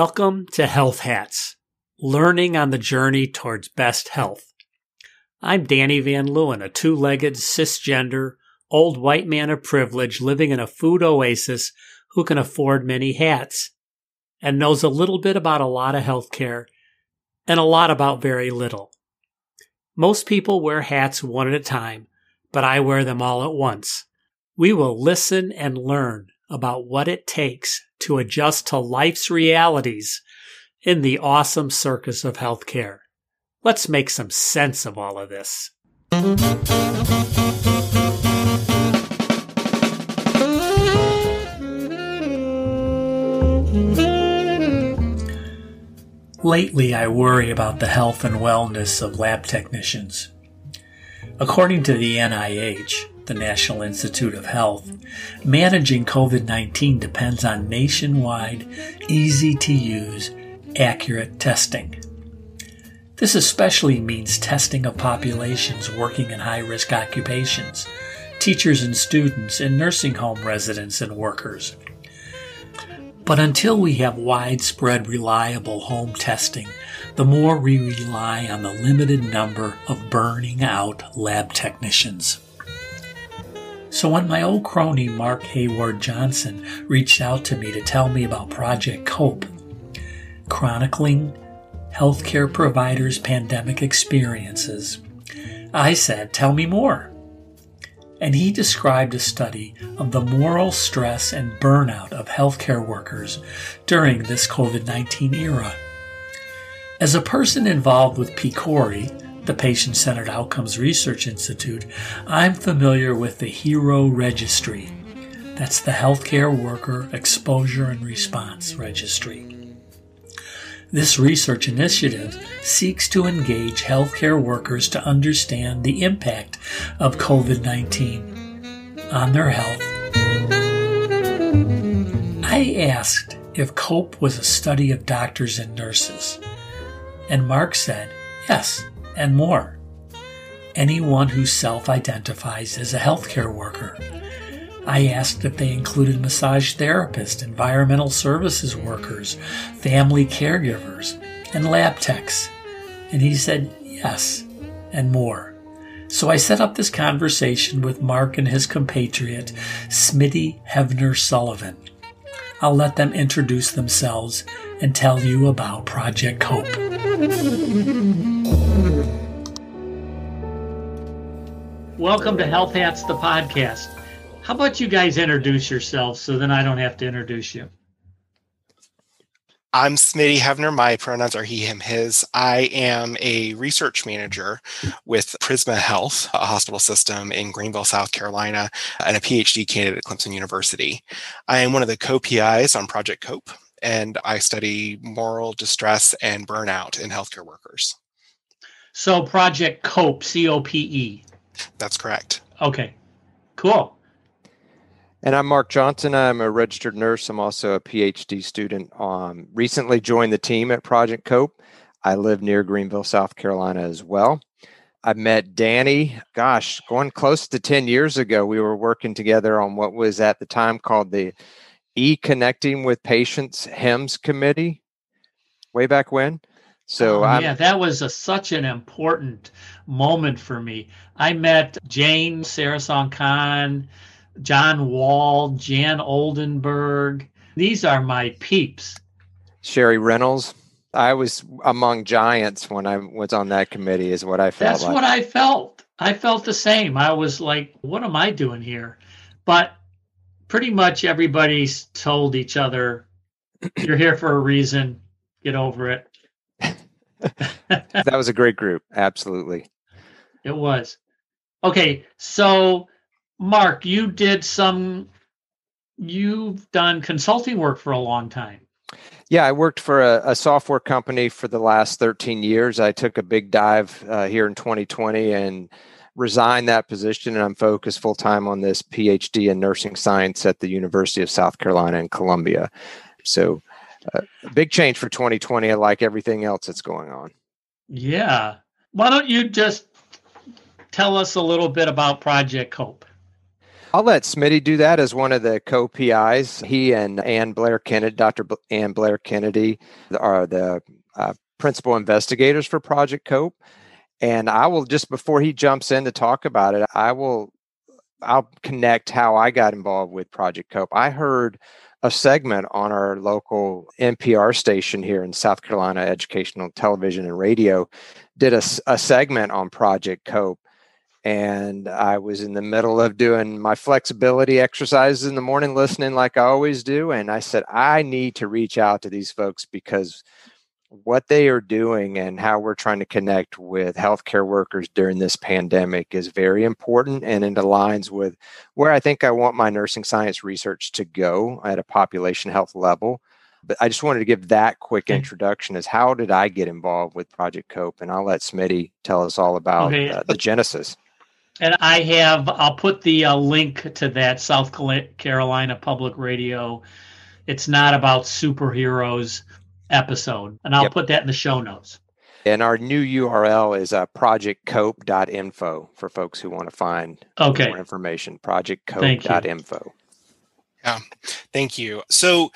Welcome to Health Hats, learning on the journey towards best health. I'm Danny Van Leeuwen, a two legged, cisgender, old white man of privilege living in a food oasis who can afford many hats and knows a little bit about a lot of healthcare and a lot about very little. Most people wear hats one at a time, but I wear them all at once. We will listen and learn about what it takes to adjust to life's realities in the awesome circus of healthcare. Let's make some sense of all of this. Lately, I worry about the health and wellness of lab technicians. According to the NIH, the National Institute of Health, managing COVID 19 depends on nationwide, easy to use, accurate testing. This especially means testing of populations working in high risk occupations, teachers and students, and nursing home residents and workers. But until we have widespread reliable home testing, the more we rely on the limited number of burning out lab technicians. So when my old crony Mark Hayward Johnson reached out to me to tell me about Project COPE, chronicling healthcare providers' pandemic experiences, I said, Tell me more and he described a study of the moral stress and burnout of healthcare workers during this COVID 19 era. As a person involved with PCORI, the Patient Centered Outcomes Research Institute, I'm familiar with the HERO Registry. That's the Healthcare Worker Exposure and Response Registry. This research initiative seeks to engage healthcare workers to understand the impact of COVID 19 on their health. I asked if COPE was a study of doctors and nurses, and Mark said yes, and more. Anyone who self identifies as a healthcare worker I asked if they included massage therapists, environmental services workers, family caregivers, and lab techs. And he said yes, and more. So I set up this conversation with Mark and his compatriot, Smitty Hevner Sullivan. I'll let them introduce themselves and tell you about Project Cope. Welcome to Health Hats, the podcast. How about you guys introduce yourselves so then I don't have to introduce you? I'm Smitty Hevner. My pronouns are he, him, his. I am a research manager with Prisma Health, a hospital system in Greenville, South Carolina, and a PhD candidate at Clemson University. I am one of the co-PIs on Project COPE, and I study moral distress and burnout in healthcare workers. So Project COPE, C-O-P-E. That's correct. Okay, cool. And I'm Mark Johnson. I'm a registered nurse. I'm also a PhD student. Um, recently joined the team at Project Cope. I live near Greenville, South Carolina as well. I met Danny, gosh, going close to 10 years ago. We were working together on what was at the time called the E Connecting with Patients HIMSS Committee way back when. So oh, yeah, that was a, such an important moment for me. I met Jane Sarasohn-Kahn, John Wall, Jan Oldenburg. These are my peeps. Sherry Reynolds. I was among giants when I was on that committee, is what I felt. That's like. what I felt. I felt the same. I was like, what am I doing here? But pretty much everybody's told each other, you're here for a reason. Get over it. that was a great group. Absolutely. It was. Okay. So Mark, you did some, you've done consulting work for a long time. Yeah, I worked for a, a software company for the last 13 years. I took a big dive uh, here in 2020 and resigned that position, and I'm focused full time on this PhD in nursing science at the University of South Carolina in Columbia. So, uh, big change for 2020, like everything else that's going on. Yeah. Why don't you just tell us a little bit about Project Cope? I'll let Smitty do that as one of the co-PIs. He and Ann Blair Kennedy, Dr. B- Ann Blair Kennedy, are the uh, principal investigators for Project Cope. And I will just before he jumps in to talk about it, I will I'll connect how I got involved with Project Cope. I heard a segment on our local NPR station here in South Carolina, Educational Television and Radio, did a, a segment on Project Cope. And I was in the middle of doing my flexibility exercises in the morning, listening like I always do. And I said, I need to reach out to these folks because what they are doing and how we're trying to connect with healthcare workers during this pandemic is very important and it aligns with where I think I want my nursing science research to go at a population health level. But I just wanted to give that quick introduction as how did I get involved with Project Cope? And I'll let Smitty tell us all about okay. uh, the genesis. And I have, I'll put the uh, link to that South Carolina Public Radio. It's not about superheroes episode, and I'll yep. put that in the show notes. And our new URL is uh, projectcope.info for folks who want to find okay. more information. Projectcope.info. Yeah, thank you. So,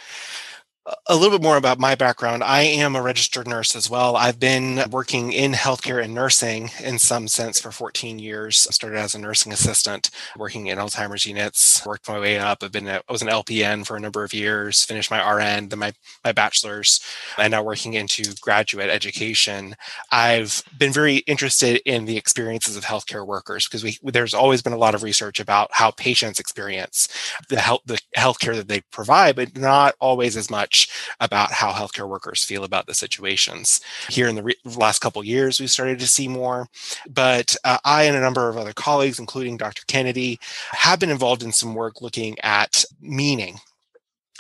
a little bit more about my background. I am a registered nurse as well. I've been working in healthcare and nursing in some sense for 14 years. I started as a nursing assistant, working in Alzheimer's units, worked my way up. I've been I was an LPN for a number of years, finished my RN, then my, my bachelor's, and now working into graduate education. I've been very interested in the experiences of healthcare workers because we there's always been a lot of research about how patients experience the health the healthcare that they provide, but not always as much much about how healthcare workers feel about the situations. Here in the re- last couple years, we've started to see more, but uh, I and a number of other colleagues, including Dr. Kennedy, have been involved in some work looking at meaning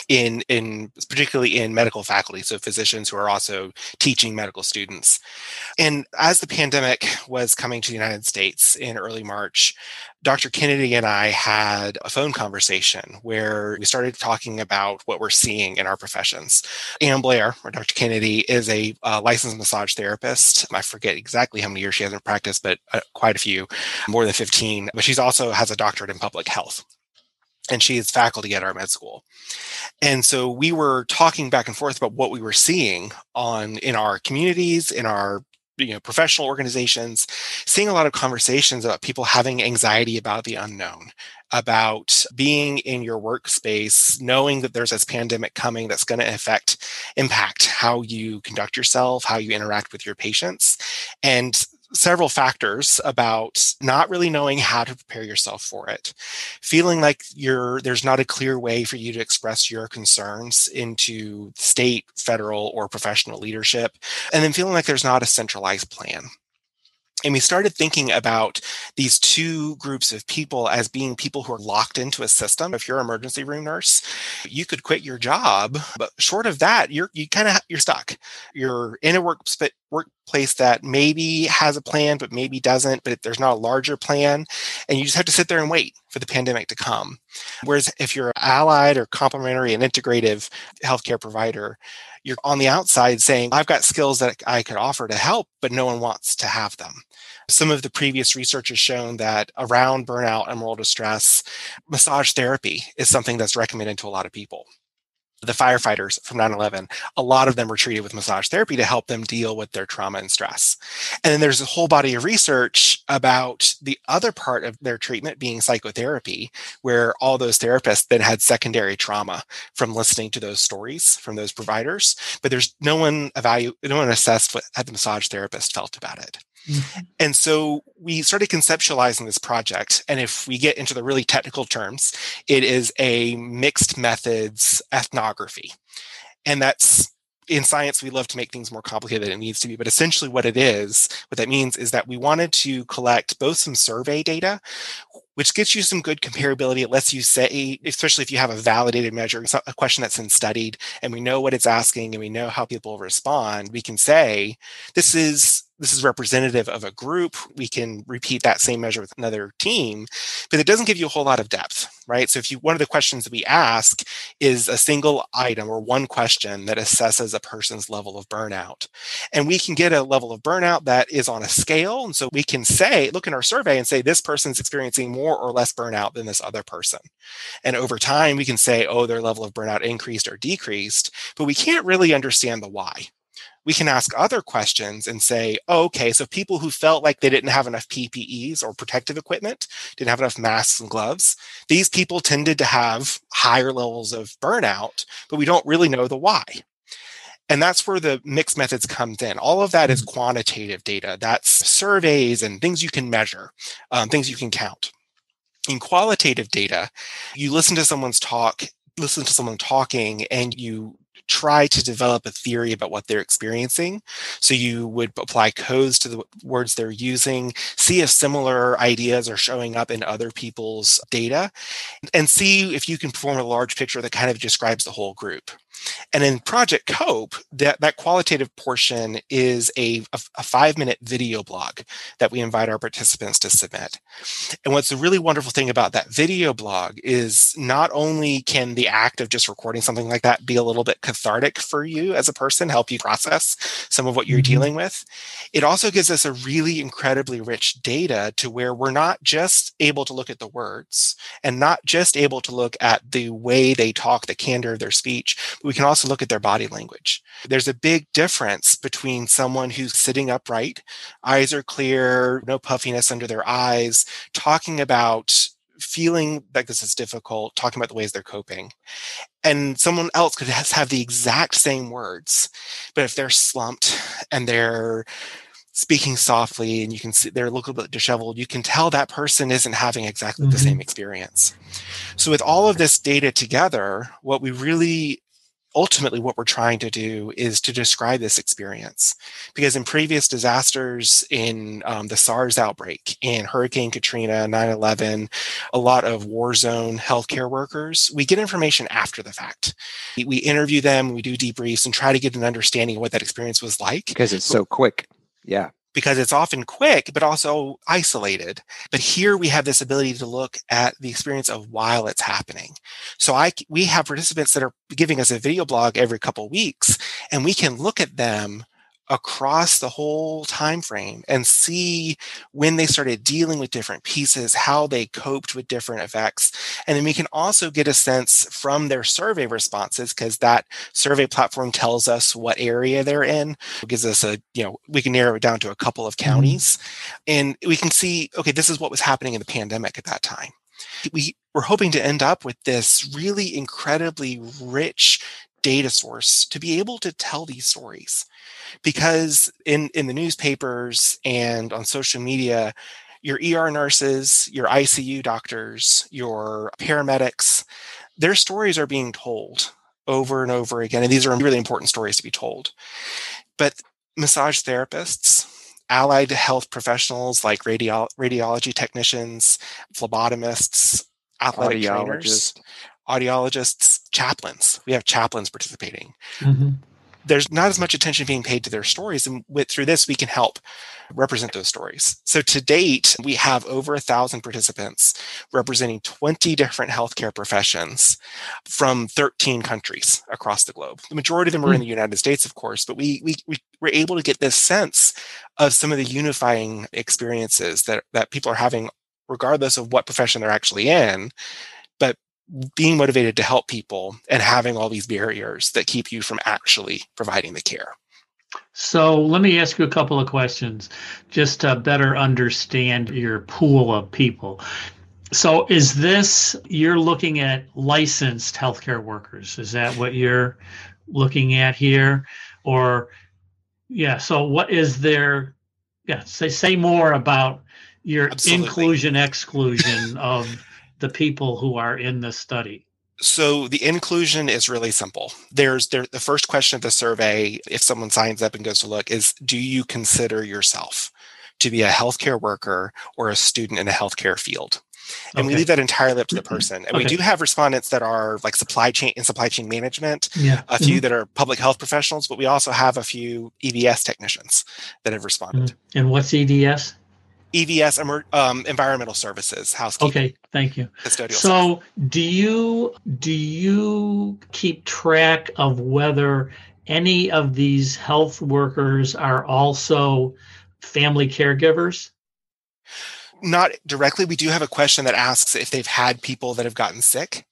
in in particularly in medical faculty so physicians who are also teaching medical students. And as the pandemic was coming to the united states in early march dr kennedy and i had a phone conversation where we started talking about what we're seeing in our professions. Ann blair or dr kennedy is a uh, licensed massage therapist. I forget exactly how many years she has in practice but uh, quite a few more than 15 but she's also has a doctorate in public health and she is faculty at our med school. And so we were talking back and forth about what we were seeing on in our communities, in our you know professional organizations seeing a lot of conversations about people having anxiety about the unknown about being in your workspace knowing that there's this pandemic coming that's going to affect impact how you conduct yourself how you interact with your patients and several factors about not really knowing how to prepare yourself for it feeling like you're there's not a clear way for you to express your concerns into state federal or professional leadership and then feeling like there's not a centralized plan and we started thinking about these two groups of people as being people who are locked into a system. If you're an emergency room nurse, you could quit your job, but short of that, you're you kind of you're stuck. You're in a work workplace that maybe has a plan, but maybe doesn't. But there's not a larger plan, and you just have to sit there and wait for the pandemic to come. Whereas if you're allied or complementary and integrative healthcare provider, you're on the outside saying, I've got skills that I could offer to help, but no one wants to have them. Some of the previous research has shown that around burnout and moral distress, massage therapy is something that's recommended to a lot of people the firefighters from 9-11 a lot of them were treated with massage therapy to help them deal with their trauma and stress. And then there's a whole body of research about the other part of their treatment being psychotherapy where all those therapists then had secondary trauma from listening to those stories from those providers but there's no one evaluate no one assessed what the massage therapist felt about it Mm-hmm. And so we started conceptualizing this project. And if we get into the really technical terms, it is a mixed methods ethnography. And that's in science, we love to make things more complicated than it needs to be. But essentially, what it is, what that means is that we wanted to collect both some survey data, which gets you some good comparability. It lets you say, especially if you have a validated measure, a question that's been studied, and we know what it's asking and we know how people respond, we can say, this is this is representative of a group. We can repeat that same measure with another team, but it doesn't give you a whole lot of depth, right? So if you one of the questions that we ask is a single item or one question that assesses a person's level of burnout. And we can get a level of burnout that is on a scale. And so we can say, look in our survey and say this person's experiencing experiencing more or less burnout than this other person. And over time, we can say, oh, their level of burnout increased or decreased, but we can't really understand the why we can ask other questions and say, oh, okay, so people who felt like they didn't have enough PPEs or protective equipment, didn't have enough masks and gloves, these people tended to have higher levels of burnout, but we don't really know the why. And that's where the mixed methods comes in. All of that is mm-hmm. quantitative data. That's surveys and things you can measure, um, things you can count. In qualitative data, you listen to someone's talk, listen to someone talking, and you try to develop a theory about what they're experiencing. So you would apply codes to the words they're using, see if similar ideas are showing up in other people's data, and see if you can form a large picture that kind of describes the whole group. And in Project Cope, that, that qualitative portion is a, a, a five minute video blog that we invite our participants to submit. And what's a really wonderful thing about that video blog is not only can the act of just recording something like that be a little bit cathartic for you as a person, help you process some of what you're mm-hmm. dealing with, it also gives us a really incredibly rich data to where we're not just able to look at the words and not just able to look at the way they talk, the candor of their speech, but we can also look at their body language. There's a big difference between someone who's sitting upright, eyes are clear, no puffiness under their eyes, talking about feeling that this is difficult, talking about the ways they're coping. And someone else could have the exact same words, but if they're slumped and they're speaking softly and you can see they're a little bit disheveled, you can tell that person isn't having exactly mm-hmm. the same experience. So with all of this data together, what we really ultimately what we're trying to do is to describe this experience. Because in previous disasters in um, the sars outbreak in hurricane katrina 9-11 a lot of war zone healthcare workers we get information after the fact. We, we interview them we do debriefs and try to get an understanding of what that experience was like. Because it's so quick. Yeah because it's often quick, but also isolated. But here we have this ability to look at the experience of while it's happening. So I, we have participants that are giving us a video blog every couple weeks and we can look at them across the whole time frame and see when they started dealing with different pieces how they coped with different effects. And then we can also get a sense from their survey responses because that survey platform tells us what area they're in. It gives us a you know we can narrow it down to a couple of mm-hmm. counties and we can see okay this is what was happening in the pandemic at that time. We we're hoping to end up with this really incredibly rich data source to be able to tell these stories because in in the newspapers and on social media your ER nurses, your ICU doctors, your paramedics, their stories are being told over and over again. And these are really important stories to be told. But massage therapists, allied health professionals like radio- radiology technicians, phlebotomists, athletic trainers, audiologists, chaplains. We have chaplains participating. Mm-hmm. There's not as much attention being paid to their stories, and with, through this, we can help represent those stories. So to date, we have over a thousand participants representing 20 different healthcare professions from 13 countries across the globe. The majority of them are mm-hmm. in the United States, of course, but we, we, we were able to get this sense of some of the unifying experiences that, that people are having regardless of what profession they're actually in being motivated to help people and having all these barriers that keep you from actually providing the care. So let me ask you a couple of questions just to better understand your pool of people. So is this you're looking at licensed healthcare workers? Is that what you're looking at here? Or yeah, so what is there yeah, say say more about your Absolutely. inclusion exclusion of the people who are in the study? So the inclusion is really simple. There's there, the first question of the survey, if someone signs up and goes to look, is do you consider yourself to be a healthcare worker or a student in a healthcare field? And okay. we leave that entirely up to the person. And okay. we do have respondents that are like supply chain and supply chain management, yeah. a few mm-hmm. that are public health professionals, but we also have a few EVS technicians that have responded. Mm-hmm. And what's EVS? EVS um, environmental services housekeeping. Okay, thank you. Custodial. So, do you do you keep track of whether any of these health workers are also family caregivers? not directly. We do have a question that asks if they've had people that have gotten sick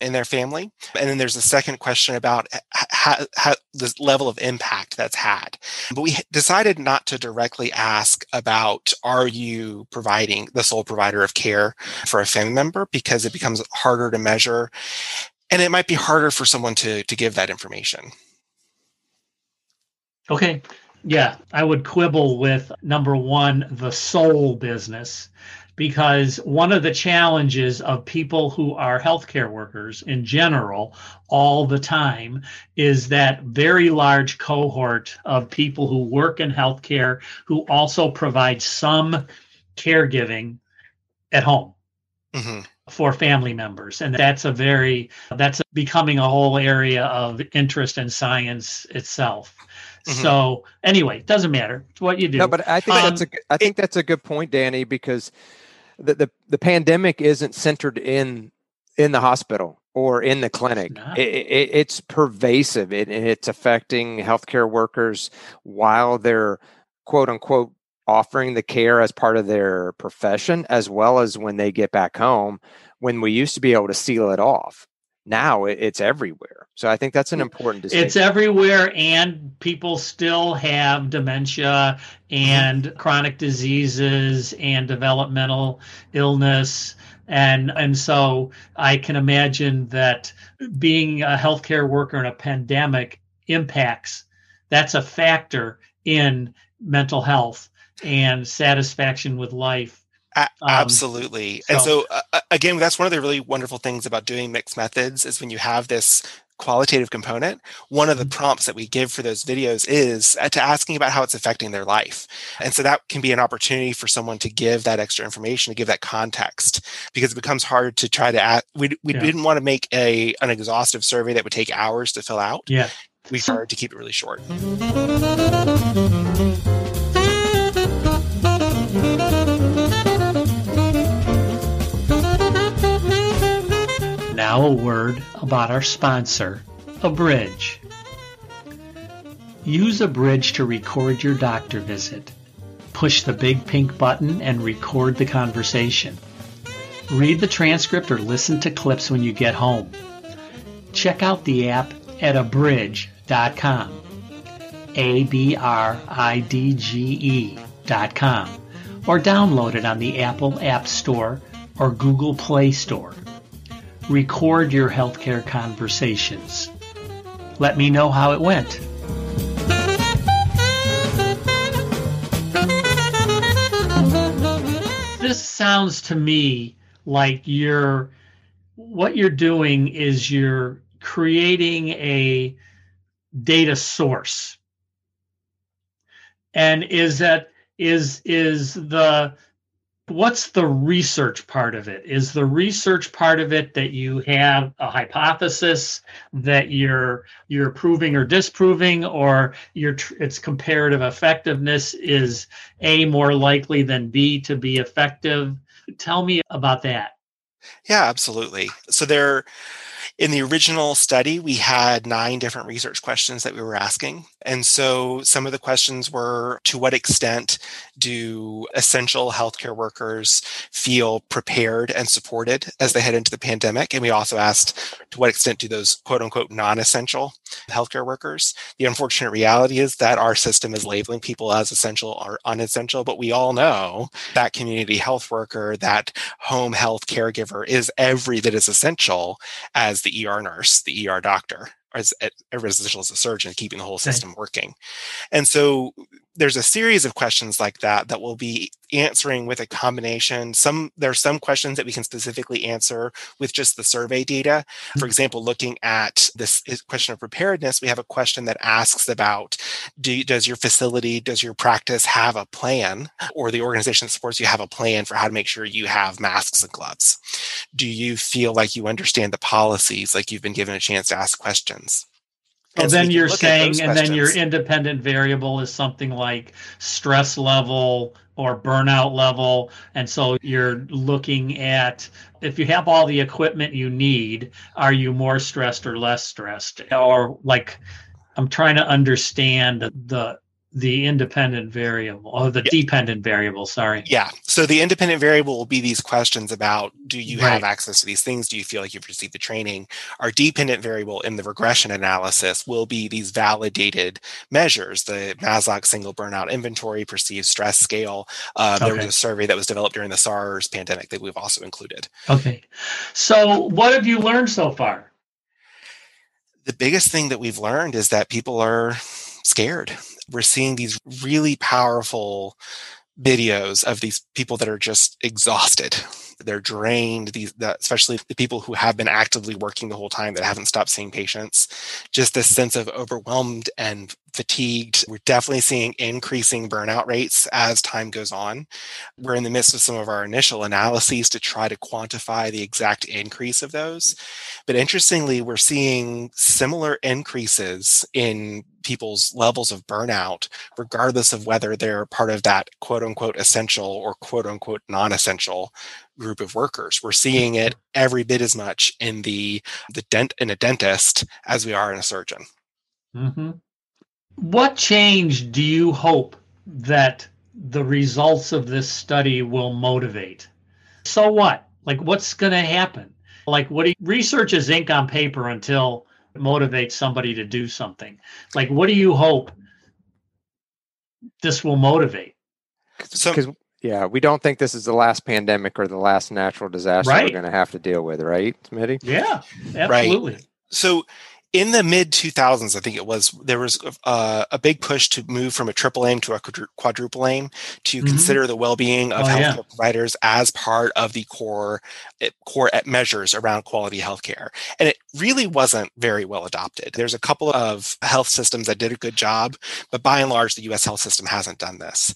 in their family. And then there's a second question about how, how the level of impact that's had. But we decided not to directly ask about are you providing the sole provider of care for a family member because it becomes harder to measure and it might be harder for someone to to give that information. Okay. Yeah, I would quibble with number 1 the sole business because one of the challenges of people who are healthcare workers in general all the time is that very large cohort of people who work in healthcare who also provide some caregiving at home. Mm-hmm. For family members. And that's a very, that's becoming a whole area of interest in science itself. Mm-hmm. So anyway, doesn't matter. It's what you do. No, but I think um, that's a I think that's a good point, Danny, because the, the, the pandemic isn't centered in in the hospital or in the clinic. It, it, it's pervasive. It, it's affecting healthcare workers while they're quote unquote offering the care as part of their profession, as well as when they get back home. When we used to be able to seal it off, now it's everywhere. So I think that's an important distinction. It's everywhere, and people still have dementia and mm-hmm. chronic diseases and developmental illness. And, and so I can imagine that being a healthcare worker in a pandemic impacts, that's a factor in mental health and satisfaction with life a- um, absolutely. So. And so, uh, again, that's one of the really wonderful things about doing mixed methods is when you have this qualitative component, one of the mm-hmm. prompts that we give for those videos is uh, to asking about how it's affecting their life. And so that can be an opportunity for someone to give that extra information, to give that context, because it becomes hard to try to add. We, we yeah. didn't want to make a an exhaustive survey that would take hours to fill out. Yeah. We started to keep it really short. Now, a word about our sponsor, Abridge. Use Abridge to record your doctor visit. Push the big pink button and record the conversation. Read the transcript or listen to clips when you get home. Check out the app at abridge.com. A B R I D G E.com. Or download it on the Apple App Store or Google Play Store. Record your healthcare conversations. Let me know how it went. This sounds to me like you're what you're doing is you're creating a data source. And is that is is the what's the research part of it? Is the research part of it that you have a hypothesis that you're you're proving or disproving or your its comparative effectiveness is a more likely than b to be effective? Tell me about that. Yeah absolutely. So there in the original study, we had nine different research questions that we were asking. And so some of the questions were to what extent do essential healthcare workers feel prepared and supported as they head into the pandemic? And we also asked to what extent do those quote unquote non essential healthcare workers? The unfortunate reality is that our system is labeling people as essential or unessential, but we all know that community health worker, that home health caregiver is every bit as essential as the ER nurse, the ER doctor as, eh, as essential as a surgeon, keeping the whole system working. And so there's a series of questions like that that we'll be answering with a combination. Some there are some questions that we can specifically answer with just the survey data. For mm-hmm. example, looking at this question of preparedness, we have a question that asks about do, does your facility, does your practice have a plan, or the organization that supports you have a plan for how to make sure you have masks and gloves? Do you feel like you understand the policies, like you've been given a chance to ask questions? And then you're saying, and then your independent variable is something like stress level or burnout level. And so you're looking at if you have all the equipment you need, are you more stressed or less stressed? Or like, I'm trying to understand the the independent variable or the Yeah. dependent variable, sorry. Yeah. So the independent variable will be these questions about do you have access to these things? Do you feel like you've received the training? Our dependent variable in the regression analysis will be these validated measures, the Maslach single burnout inventory, perceived stress scale. Uh, There was a survey that was developed during the SARS pandemic that we've also included. Okay. So what have you learned so far? the biggest thing that we've learned is that people are scared. We're seeing these really powerful videos of these people that are just exhausted. They're drained. These, the, especially the people who have been actively working the whole time that haven't stopped seeing patients. Just this sense of overwhelmed and fatigued. We're definitely seeing increasing burnout rates as time goes on. We're in the midst of some of our initial analyses to try to quantify the exact increase of those. But interestingly, we're seeing similar increases in people's levels of burnout, regardless of whether they're part of that quote unquote essential or quote unquote non essential group of workers. We're seeing it every bit as much in the, the dent in a dentist as we are in a surgeon. hmm What change do you hope that the results of this study will motivate? So what? Like, what's going to happen? Like, what do you, research is ink on paper until motivates somebody to do something. Like, what do you hope this will motivate? So- because yeah, we don't think this is the last pandemic or the last natural disaster Right. we're going to have to deal with, right, Smitty? Yeah, absolutely. so in the mid 2000s i think it was there was uh, a big push to move from a triple aim to a quadruple aim to Mhm. consider the well-being of Oh, healthcare yeah. providers as part of the core eh, core eh, measures around quality healthcare and it really wasn't very well adopted there's a couple of health systems that did a good job but by and large the us health system hasn't done this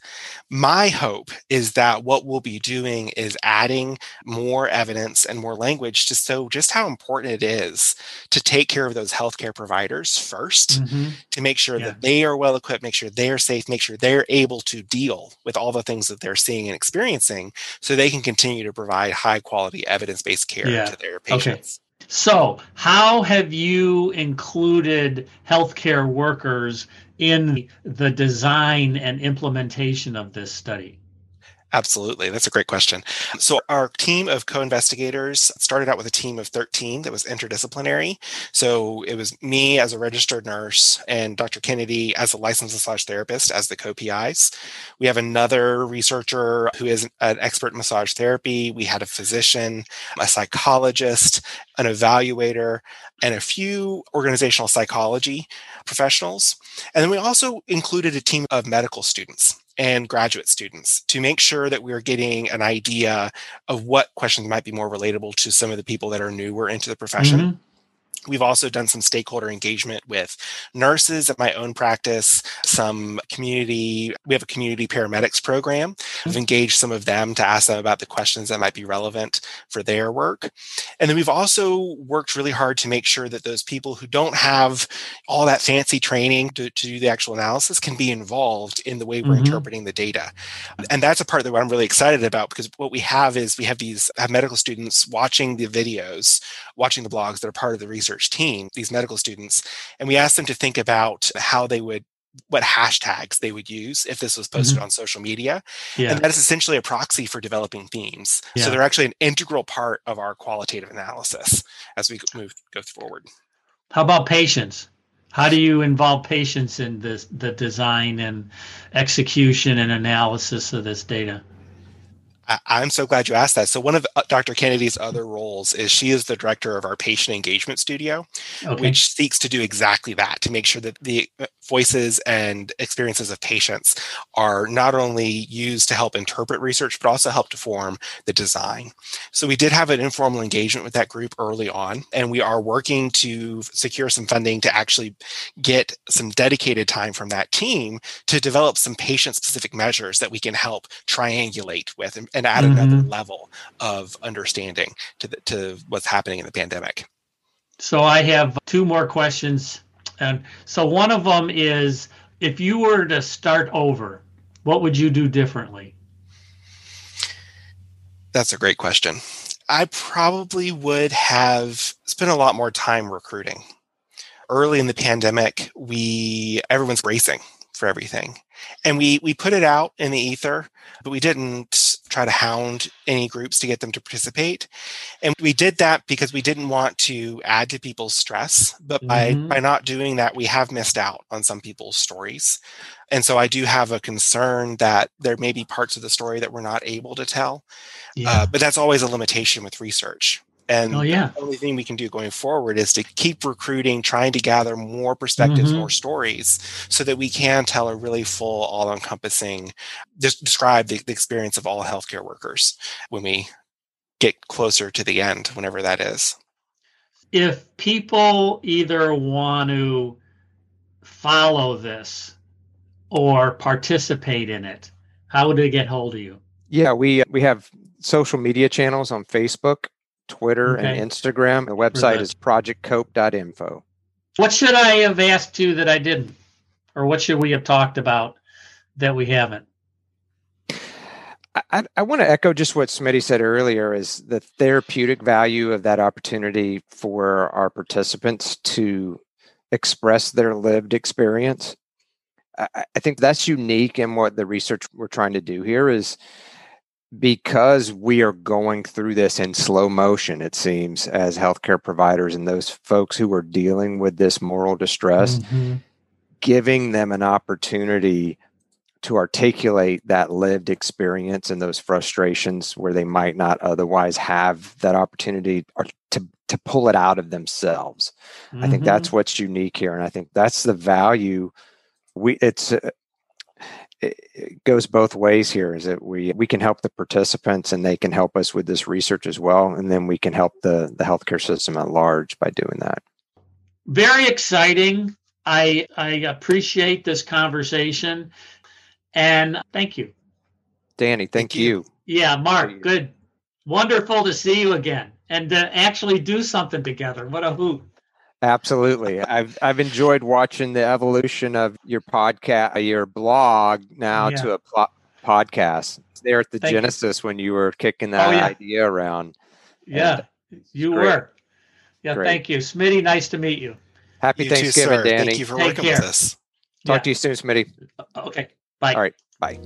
my hope is that what we'll be doing is adding more evidence and more language to show just how important it is to take care of those healthcare providers first Mhm. to make sure Yeah. that they are well equipped, make sure they're safe, make sure they're able to deal with all the things that they're seeing and experiencing so they can continue to provide high quality evidence based care Yeah. to their patients. So, how have you included healthcare workers in the design and implementation of this study? Absolutely. That's a great question. So, our team of co investigators started out with a team of 13 that was interdisciplinary. So, it was me as a registered nurse and Dr. Kennedy as a licensed massage therapist as the co PIs. We have another researcher who is an expert in massage therapy. We had a physician, a psychologist, an evaluator, and a few organizational psychology professionals. And then we also included a team of medical students and graduate students to make sure that we're getting an idea of what questions might be more relatable to some of the people that are newer into the profession. Mhm. We've also done some stakeholder engagement with nurses at my own practice, some community, we have a community paramedics program. We've engaged some of them to ask them about the questions that might be relevant for their work. And then we've also worked really hard to make sure that those people who don't have all that fancy training to, to do the actual analysis can be involved in the way we're Mhm. interpreting the data. And that's a part that I'm really excited about because what we have is we have these have medical students watching the videos, watching the blogs that are part of the research team, these medical students, and we asked them to think about how they would what hashtags they would use if this was posted mm-hmm. on social media. Yeah. And that is essentially a proxy for developing themes. Yeah. So they're actually an integral part of our qualitative analysis as we move go forward. How about patients? How do you involve patients in this, the design and execution and analysis of this data? I'm so glad you asked that. So one of uh, Dr. Kennedy's other roles is she is the director of our patient engagement studio. Okay. which seeks to do exactly that to make sure that the uh, voices and experiences of patients are not only used to help interpret research, but also help to form the design. So we did have an informal engagement with that group early on, and we are working to secure some funding to actually get some dedicated time from that team to develop some patient specific measures that we can help triangulate with and, and add another mm-hmm. level of understanding to, the, to what's happening in the pandemic. So I have two more questions. And so one of them is if you were to start over, what would you do differently? That's a great question. I probably would have spent a lot more time recruiting. Early in the pandemic, we everyone's racing for everything. and we we put it out in the ether but we didn't try to hound any groups to get them to participate. And we did that because we didn't want to add to people's stress. But by Mhm. by not doing that we have missed out on some people's stories. And so i do have a concern that there may be parts of the story that we're not able to tell. Yeah. uh, but that's always a limitation with research and oh yeah. the only thing we can do going forward is to keep recruiting, trying to gather more perspectives, Mhm. more stories, so that we can tell a really full, all encompassing, just describe the, the experience of all healthcare workers when we get closer to the end, whenever that is. If people either want to follow this or participate in it, how would they get hold of you? Yeah, we we have social media channels on Facebook, Twitter, Okay. and Instagram. The website is projectcope.info. What should I have asked you that I didn't? Or what should we have talked about that we haven't? I, I, want to echo just what Smitty said earlier is the therapeutic value of that opportunity for our participants to express their lived experience. I- I think that's unique in what the research we're trying to do here is because we are going through this in slow motion, it seems, as healthcare providers and those folks who are dealing with this moral distress Mhm. giving them an opportunity to articulate that lived experience and those frustrations where they might not otherwise have that opportunity or to to pull it out of themselves. I think Mhm. that's what's unique here and I think that's the value we it's it, it goes both ways here is that we we can help the participants and they can help us with this research as well and then we can help the the healthcare system at large by doing that. very exciting. I I appreciate this conversation and thank you. Danny, thank, Thank you. you. Yeah, you. Mark, good. Wonderful to see you again and to actually do something together. What a hoot. Absolutely. I've I've enjoyed watching the evolution of your podcast, uh, your blog now Yeah. to a pl- podcast. There at the Thank you. genesis when you were kicking that Oh, yeah. idea around. Yeah, you great. were. Yeah, Great. thank you. Smitty, nice to meet you. Happy You too, Thanksgiving, sir. Danny. Thank you for Take working care. with us. Talk Yeah. to you soon, Smitty. Okay, bye. All right. Bye.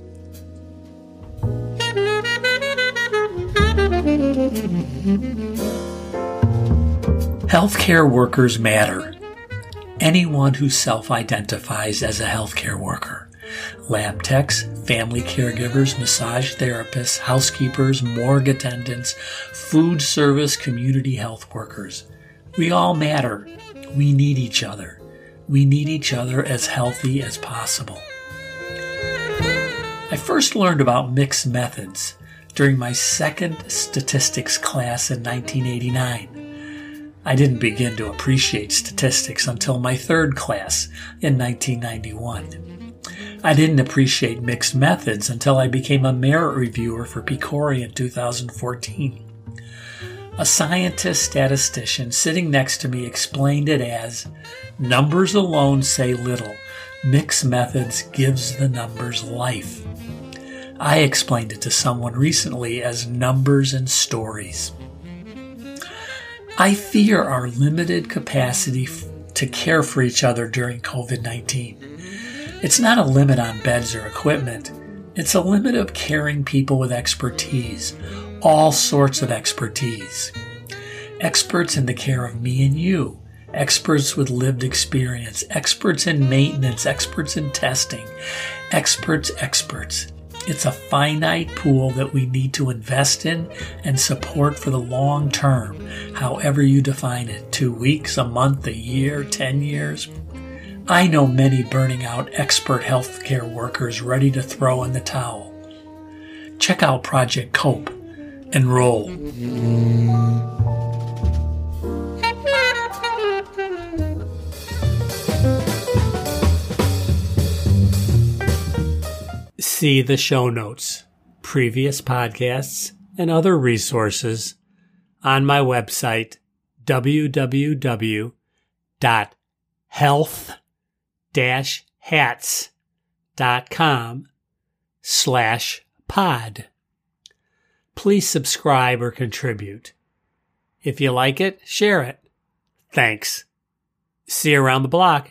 Healthcare workers matter. Anyone who self identifies as a healthcare worker. Lab techs, family caregivers, massage therapists, housekeepers, morgue attendants, food service, community health workers. We all matter. We need each other. We need each other as healthy as possible. I first learned about mixed methods during my second statistics class in 1989. I didn't begin to appreciate statistics until my third class in 1991. I didn't appreciate mixed methods until I became a merit reviewer for PCORI in 2014. A scientist statistician sitting next to me explained it as numbers alone say little. Mixed methods gives the numbers life. I explained it to someone recently as numbers and stories. I fear our limited capacity to care for each other during COVID 19. It's not a limit on beds or equipment, it's a limit of caring people with expertise, all sorts of expertise. Experts in the care of me and you, experts with lived experience, experts in maintenance, experts in testing, experts, experts. It's a finite pool that we need to invest in and support for the long term, however you define it two weeks, a month, a year, 10 years. I know many burning out expert healthcare workers ready to throw in the towel. Check out Project Cope. Enroll. See the show notes, previous podcasts, and other resources on my website, www.health-hats.com slash pod. Please subscribe or contribute. If you like it, share it. Thanks. See you around the block.